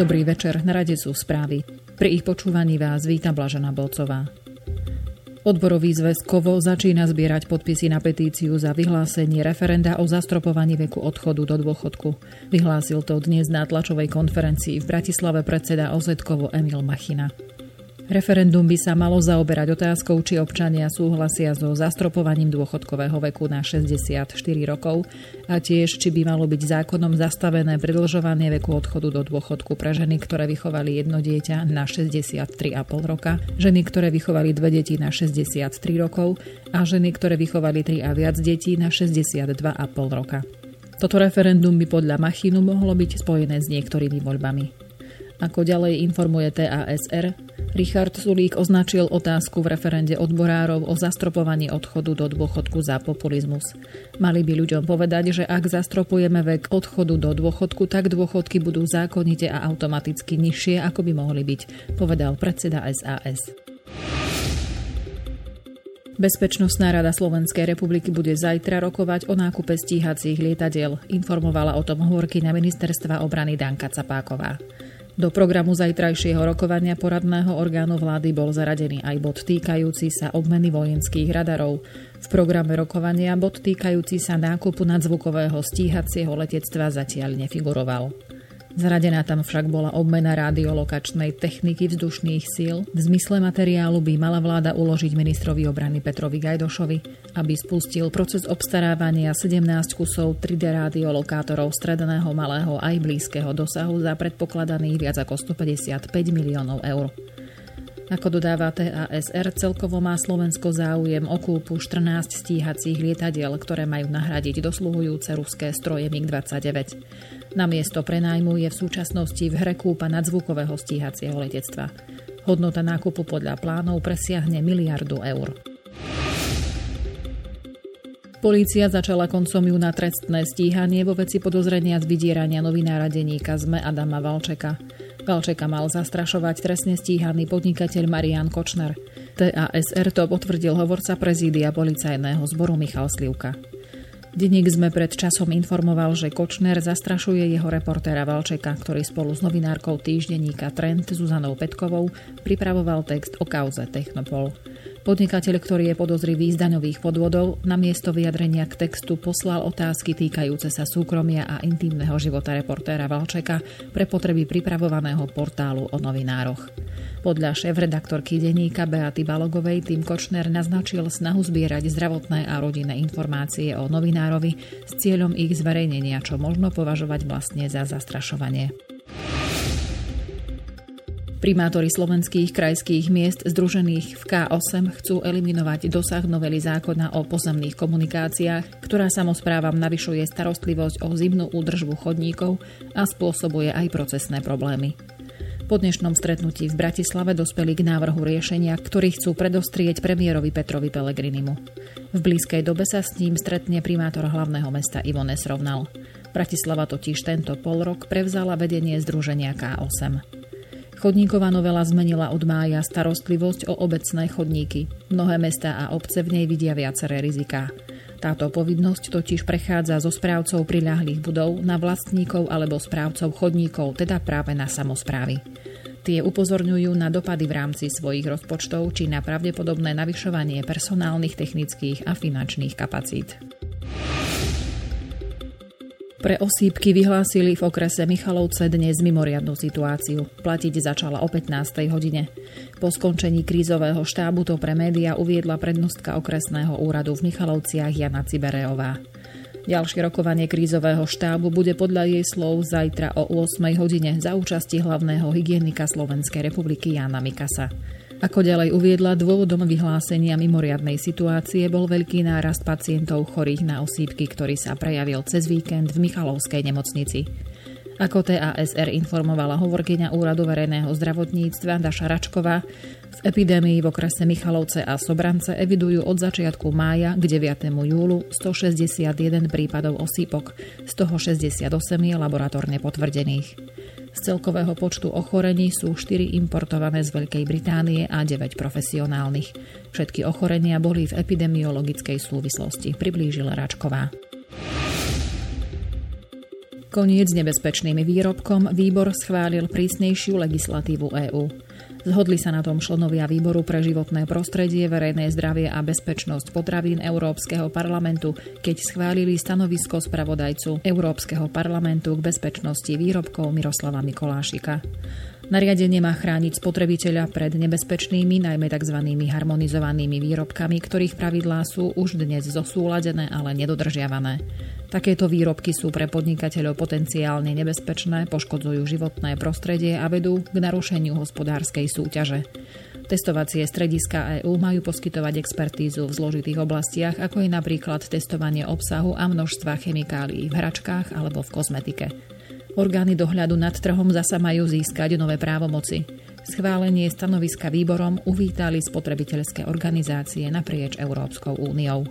Dobrý večer, na rade sú správy. Pri ich počúvaní vás víta Blažena Bolcová. Odborový zväz Kovo začína zbierať podpisy na petíciu za vyhlásenie referenda o zastropovaní veku odchodu do dôchodku. Vyhlásil to dnes na tlačovej konferencii v Bratislave predseda OZ Kovo Emil Machina. Referendum by sa malo zaoberať otázkou, či občania súhlasia so zastropovaním dôchodkového veku na 64 rokov a tiež, či by malo byť zákonom zastavené predlžovanie veku odchodu do dôchodku pre ženy, ktoré vychovali jedno dieťa na 63,5 roka, ženy, ktoré vychovali dve deti na 63 rokov a ženy, ktoré vychovali 3 a viac detí na 62,5 roka. Toto referendum by podľa Machinu mohlo byť spojené s niektorými voľbami. Ako ďalej informuje TASR, Richard Sulík označil otázku v referende odborárov o zastropovaní odchodu do dôchodku za populizmus. Mali by ľuďom povedať, že ak zastropujeme vek odchodu do dôchodku, tak dôchodky budú zákonite a automaticky nižšie, ako by mohli byť, povedal predseda SAS. Bezpečnostná rada Slovenskej republiky bude zajtra rokovať o nákupe stíhacích lietadiel, informovala o tom hovorky na ministerstva obrany Danka Capáková. Do programu zajtrajšieho rokovania poradného orgánu vlády bol zaradený aj bod týkajúci sa obmeny vojenských radarov. V programe rokovania bod týkajúci sa nákupu nadzvukového stíhacieho letectva zatiaľ nefiguroval. Zradená tam však bola obmena radiolokačnej techniky vzdušných síl. V zmysle materiálu by mala vláda uložiť ministrovi obrany Petrovi Gajdošovi, aby spustil proces obstarávania 17 kusov 3D radiolokátorov stredného, malého aj blízkeho dosahu za predpokladaných viac ako 155 miliónov eur. Ako dodáva TASR, celkovo má Slovensko záujem o kúpu 14 stíhacích lietadiel, ktoré majú nahradiť dosluhujúce ruské stroje MiG-29. Na miesto prenájmu je v súčasnosti v hre kúpa nadzvukového stíhacieho letectva. Hodnota nákupu podľa plánov presiahne miliardu eur. Polícia začala koncom júna trestné stíhanie vo veci podozrenia z vydierania novinára denníka ZME Adama Valčeka. Valčeka mal zastrašovať trestne stíhaný podnikateľ Marian Kočner. TASR to potvrdil hovorca prezídia policajného zboru Michal Slivka. Denník sme pred časom informoval, že Kočner zastrašuje jeho reportéra Valčeka, ktorý spolu s novinárkou týždenníka Trend Zuzanou Petkovou pripravoval text o kauze Technopol. Podnikateľ, ktorý je podozrivý z daňových podvodov, na miesto vyjadrenia k textu poslal otázky týkajúce sa súkromia a intimného života reportéra Valčeka pre potreby pripravovaného portálu o novinároch. Podľa šéf-redaktorky denníka Beaty Balogovej tým Kočner naznačil snahu zbierať zdravotné a rodinné informácie o novinárovi s cieľom ich zverejnenia, čo možno považovať vlastne za zastrašovanie. Primátori slovenských krajských miest združených v K8 chcú eliminovať dosah novely zákona o pozemných komunikáciách, ktorá samozprávam navyšuje starostlivosť o zimnú údržbu chodníkov a spôsobuje aj procesné problémy. Po dnešnom stretnutí v Bratislave dospeli k návrhu riešenia, ktorý chcú predostrieť premiérovi Petrovi Pelegrinimu. V blízkej dobe sa s ním stretne primátor hlavného mesta Ivone Srovnal. Bratislava totiž tento pol rok prevzala vedenie združenia K8. Chodníková novela zmenila od mája starostlivosť o obecné chodníky. Mnohé mesta a obce v nej vidia viaceré riziká. Táto povinnosť totiž prechádza zo správcov priľahlých budov na vlastníkov alebo správcov chodníkov, teda práve na samozprávy. Tie upozorňujú na dopady v rámci svojich rozpočtov či na pravdepodobné navyšovanie personálnych, technických a finančných kapacít. Pre osýpky vyhlásili v okrese Michalovce dnes mimoriadnú situáciu. Platiť začala o 15. hodine. Po skončení krízového štábu to pre média uviedla prednostka okresného úradu v Michalovciach Jana Cibereová. Ďalšie rokovanie krízového štábu bude podľa jej slov zajtra o 8 hodine za účasti hlavného hygienika Slovenskej republiky Jana Mikasa. Ako ďalej uviedla, dôvodom vyhlásenia mimoriadnej situácie bol veľký nárast pacientov chorých na osýpky, ktorý sa prejavil cez víkend v Michalovskej nemocnici. Ako TASR informovala hovorkyňa Úradu verejného zdravotníctva Daša Račková, v epidémii v okrese Michalovce a Sobrance evidujú od začiatku mája k 9. júlu 161 prípadov osýpok, z toho 68 je laboratórne potvrdených. Z celkového počtu ochorení sú 4 importované z Veľkej Británie a 9 profesionálnych. Všetky ochorenia boli v epidemiologickej súvislosti, priblížila Račková. Koniec nebezpečným výrobkom výbor schválil prísnejšiu legislatívu EÚ. Zhodli sa na tom členovia výboru pre životné prostredie, verejné zdravie a bezpečnosť potravín Európskeho parlamentu, keď schválili stanovisko spravodajcu Európskeho parlamentu k bezpečnosti výrobkov Miroslava Mikolášika. Nariadenie má chrániť spotrebiteľa pred nebezpečnými, najmä tzv. harmonizovanými výrobkami, ktorých pravidlá sú už dnes zosúladené, ale nedodržiavané. Takéto výrobky sú pre podnikateľov potenciálne nebezpečné, poškodzujú životné prostredie a vedú k narušeniu hospodárskej súťaže. Testovacie strediska EÚ majú poskytovať expertízu v zložitých oblastiach, ako je napríklad testovanie obsahu a množstva chemikálií v hračkách alebo v kozmetike. Orgány dohľadu nad trhom zasa majú získať nové právomoci. Schválenie stanoviska výborom uvítali spotrebiteľské organizácie naprieč Európskou úniou.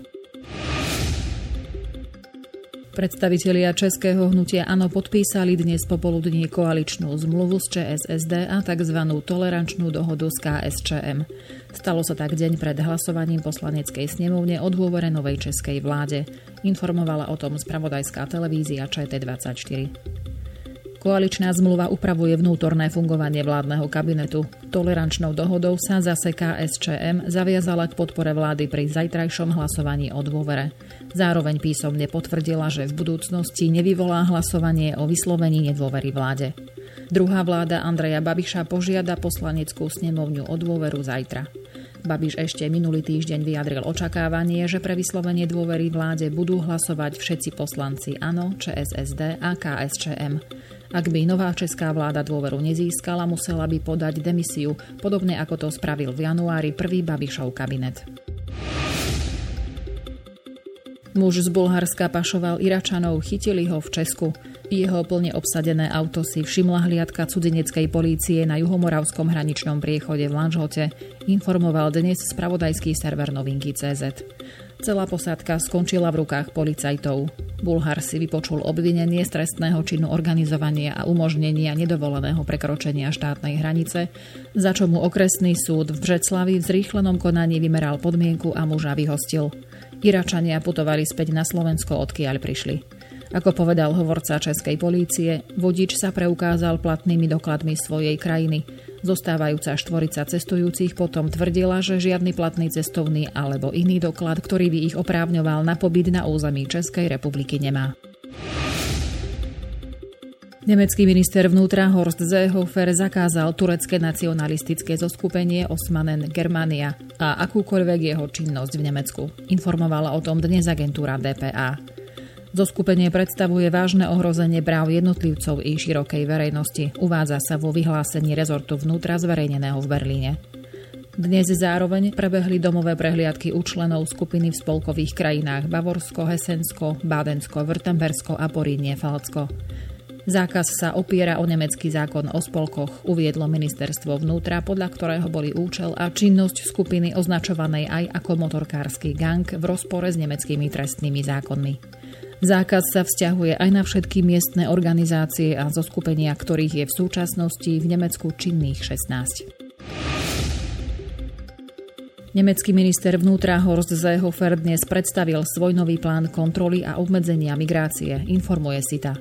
Predstavitelia Českého hnutia ANO podpísali dnes popoludní koaličnú zmluvu s ČSSD a tzv. tolerančnú dohodu s KSČM. Stalo sa tak deň pred hlasovaním poslaneckej snemovne o dôvore novej českej vláde. Informovala o tom spravodajská televízia ČT24. Koaličná zmluva upravuje vnútorné fungovanie vládneho kabinetu. Tolerančnou dohodou sa zase KSČM zaviazala k podpore vlády pri zajtrajšom hlasovaní o dôvere. Zároveň písomne potvrdila, že v budúcnosti nevyvolá hlasovanie o vyslovení nedôvery vláde. Druhá vláda Andreja Babiša požiada poslaneckú snemovňu o dôveru zajtra. Babiš ešte minulý týždeň vyjadril očakávanie, že pre vyslovenie dôvery vláde budú hlasovať všetci poslanci ANO, ČSSD a KSČM. Ak by nová česká vláda dôveru nezískala, musela by podať demisiu, podobne ako to spravil v januári prvý Babišov kabinet. Muž z Bulharska pašoval Iračanov, chytili ho v Česku. Jeho plne obsadené auto si všimla hliadka cudzineckej polície na juhomoravskom hraničnom priechode v Lanžhote, informoval dnes spravodajský server novinky CZ. Celá posádka skončila v rukách policajtov. Bulhar si vypočul obvinenie z trestného činu organizovania a umožnenia nedovoleného prekročenia štátnej hranice, za čo mu okresný súd v Břeclavi v zrýchlenom konaní vymeral podmienku a muža vyhostil. Iračania putovali späť na Slovensko, odkiaľ prišli. Ako povedal hovorca Českej polície, vodič sa preukázal platnými dokladmi svojej krajiny – Zostávajúca štvorica cestujúcich potom tvrdila, že žiadny platný cestovný alebo iný doklad, ktorý by ich oprávňoval na pobyt na území Českej republiky nemá. Nemecký minister vnútra Horst Seehofer zakázal turecké nacionalistické zoskupenie Osmanen Germania a akúkoľvek jeho činnosť v Nemecku. Informovala o tom dnes agentúra DPA. Zoskupenie predstavuje vážne ohrozenie práv jednotlivcov i širokej verejnosti, uvádza sa vo vyhlásení rezortu vnútra zverejneného v Berlíne. Dnes zároveň prebehli domové prehliadky u členov skupiny v spolkových krajinách Bavorsko, Hesensko, Bádensko, Vrtembersko a Porínie Falcko. Zákaz sa opiera o nemecký zákon o spolkoch, uviedlo ministerstvo vnútra, podľa ktorého boli účel a činnosť skupiny označovanej aj ako motorkársky gang v rozpore s nemeckými trestnými zákonmi. Zákaz sa vzťahuje aj na všetky miestne organizácie a zoskupenia, ktorých je v súčasnosti v Nemecku činných 16. Nemecký minister vnútra Horst Seehofer dnes predstavil svoj nový plán kontroly a obmedzenia migrácie, informuje Sita.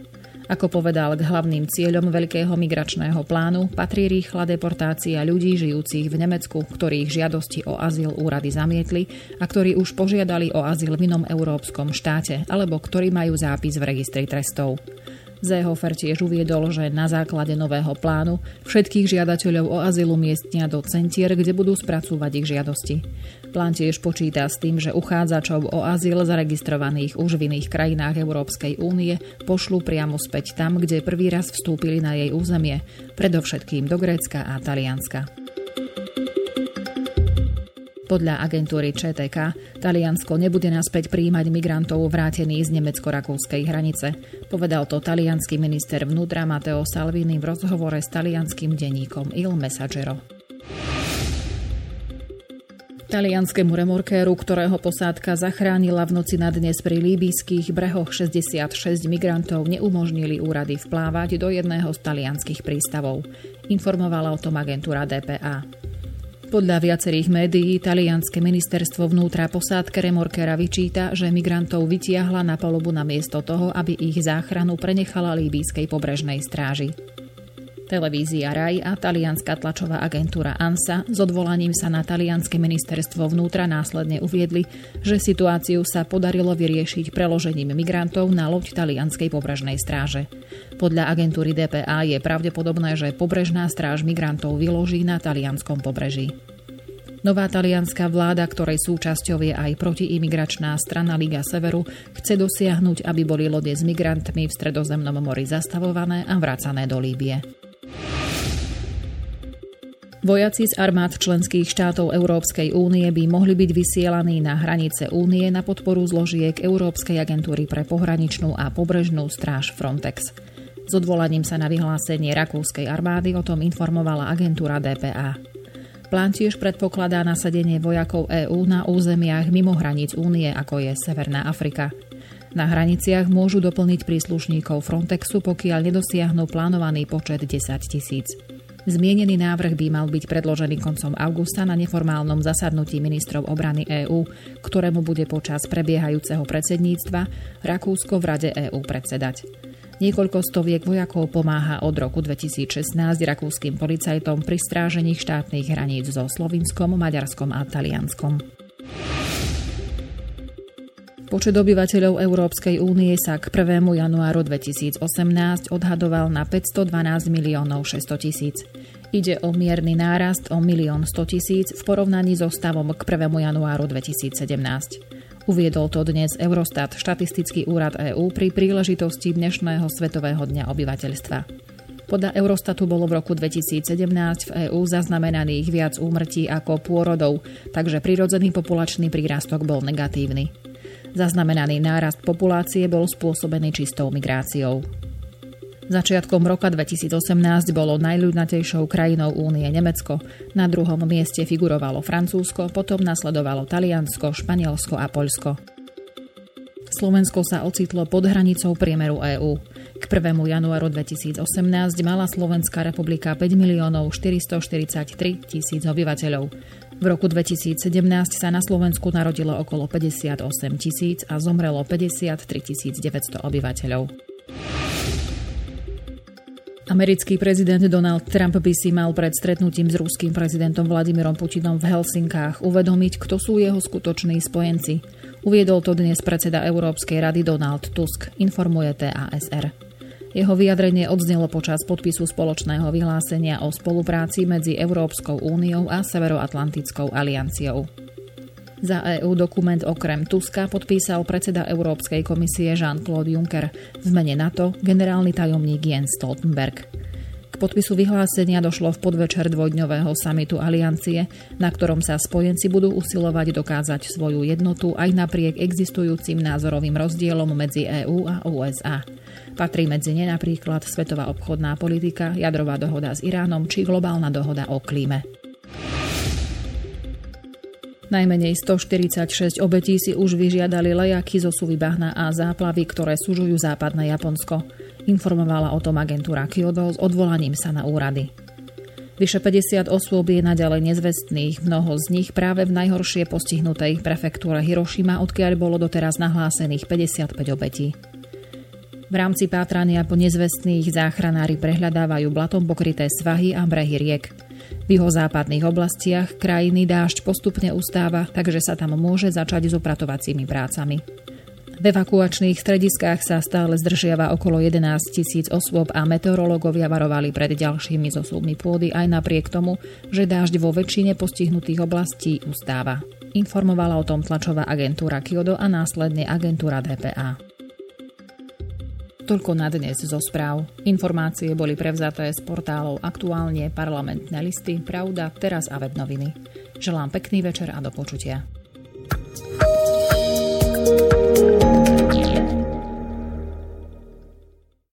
Ako povedal, k hlavným cieľom veľkého migračného plánu patrí rýchla deportácia ľudí žijúcich v Nemecku, ktorých žiadosti o azyl úrady zamietli a ktorí už požiadali o azyl v inom európskom štáte alebo ktorí majú zápis v registri trestov. Zehofer tiež uviedol, že na základe nového plánu všetkých žiadateľov o azyl umiestnia do centier, kde budú spracúvať ich žiadosti. Plán tiež počíta s tým, že uchádzačov o azyl zaregistrovaných už v iných krajinách Európskej únie pošlú priamo späť tam, kde prvý raz vstúpili na jej územie, predovšetkým do Grécka a Talianska. Podľa agentúry ČTK Taliansko nebude naspäť príjmať migrantov vrátených z nemecko-rakúskej hranice. Povedal to talianský minister vnútra Matteo Salvini v rozhovore s talianským denníkom Il Messaggero. Talianskému remorkéru, ktorého posádka zachránila v noci na dnes pri líbyských brehoch 66 migrantov, neumožnili úrady vplávať do jedného z talianských prístavov. Informovala o tom agentúra DPA. Podľa viacerých médií talianske ministerstvo vnútra posádke remorkera vyčíta, že migrantov vytiahla na polobu namiesto toho, aby ich záchranu prenechala líbískej pobrežnej stráži. Televízia RAI a talianská tlačová agentúra ANSA s odvolaním sa na talianske ministerstvo vnútra následne uviedli, že situáciu sa podarilo vyriešiť preložením migrantov na loď talianskej pobrežnej stráže. Podľa agentúry DPA je pravdepodobné, že pobrežná stráž migrantov vyloží na talianskom pobreží. Nová talianská vláda, ktorej súčasťou je aj protiimigračná strana Liga Severu, chce dosiahnuť, aby boli lode s migrantmi v Stredozemnom mori zastavované a vracané do Líbie. Vojaci z armád členských štátov Európskej únie by mohli byť vysielaní na hranice únie na podporu zložiek Európskej agentúry pre pohraničnú a pobrežnú stráž Frontex. S odvolaním sa na vyhlásenie rakúskej armády o tom informovala agentúra DPA. Plán tiež predpokladá nasadenie vojakov EÚ na územiach mimo hraníc únie, ako je Severná Afrika. Na hraniciach môžu doplniť príslušníkov Frontexu, pokiaľ nedosiahnu plánovaný počet 10 tisíc. Zmienený návrh by mal byť predložený koncom augusta na neformálnom zasadnutí ministrov obrany EÚ, ktorému bude počas prebiehajúceho predsedníctva Rakúsko v Rade EÚ predsedať. Niekoľko stoviek vojakov pomáha od roku 2016 rakúskym policajtom pri strážení štátnych hraníc so Slovinskom, Maďarskom a Talianskom. Počet obyvateľov Európskej únie sa k 1. januáru 2018 odhadoval na 512 miliónov 600 tisíc. Ide o mierny nárast o 1 100 tisíc v porovnaní so stavom k 1. januáru 2017. Uviedol to dnes Eurostat, štatistický úrad EÚ, pri príležitosti dnešného Svetového dňa obyvateľstva. Podľa Eurostatu bolo v roku 2017 v EÚ zaznamenaných viac úmrtí ako pôrodov, takže prirodzený populačný prírastok bol negatívny. Zaznamenaný nárast populácie bol spôsobený čistou migráciou. Začiatkom roka 2018 bolo najľudnatejšou krajinou únie Nemecko, na druhom mieste figurovalo Francúzsko, potom nasledovalo Taliansko, Španielsko a Poľsko. Slovensko sa ocitlo pod hranicou priemeru EÚ. K 1. januáru 2018 mala Slovenská republika 5 miliónov 443 tisíc obyvateľov. V roku 2017 sa na Slovensku narodilo okolo 58 tisíc a zomrelo 53 900 obyvateľov. Americký prezident Donald Trump by si mal pred stretnutím s ruským prezidentom Vladimírom Putinom v Helsinkách uvedomiť, kto sú jeho skutoční spojenci. Uviedol to dnes predseda Európskej rady Donald Tusk, informuje TASR. Jeho vyjadrenie odznelo počas podpisu spoločného vyhlásenia o spolupráci medzi Európskou úniou a Severoatlantickou alianciou. Za EU dokument okrem Tuska podpísal predseda Európskej komisie Jean-Claude Juncker, v mene NATO generálny tajomník Jens Stoltenberg. K podpisu vyhlásenia došlo v podvečer dvojdňového samitu aliancie, na ktorom sa spojenci budú usilovať dokázať svoju jednotu aj napriek existujúcim názorovým rozdielom medzi EÚ a USA. Patrí medzi ne napríklad svetová obchodná politika, jadrová dohoda s Iránom či globálna dohoda o klíme. Najmenej 146 obetí si už vyžiadali lejaky zo suvy bahna a záplavy, ktoré súžujú západné Japonsko. Informovala o tom agentúra Kyodo s odvolaním sa na úrady. Vyše 50 osôb je naďalej nezvestných, mnoho z nich práve v najhoršie postihnutej prefektúre Hirošima, odkiaľ bolo doteraz nahlásených 55 obetí. V rámci pátrania po nezvestných záchranári prehľadávajú blatom pokryté svahy a brehy riek. V jeho západných oblastiach krajiny dážď postupne ustáva, takže sa tam môže začať s opratovacími prácami. V evakuačných strediskách sa stále zdržiava okolo 11 tisíc osôb a meteorológovia varovali pred ďalšími zosúbmi pôdy aj napriek tomu, že dážď vo väčšine postihnutých oblastí ustáva. Informovala o tom tlačová agentúra Kyodo a následne agentúra DPA. Toľko na dnes zo správ. Informácie boli prevzaté z portálov Aktuálne, parlamentné listy, Pravda, Teraz a web noviny. Želám pekný večer a do počutia.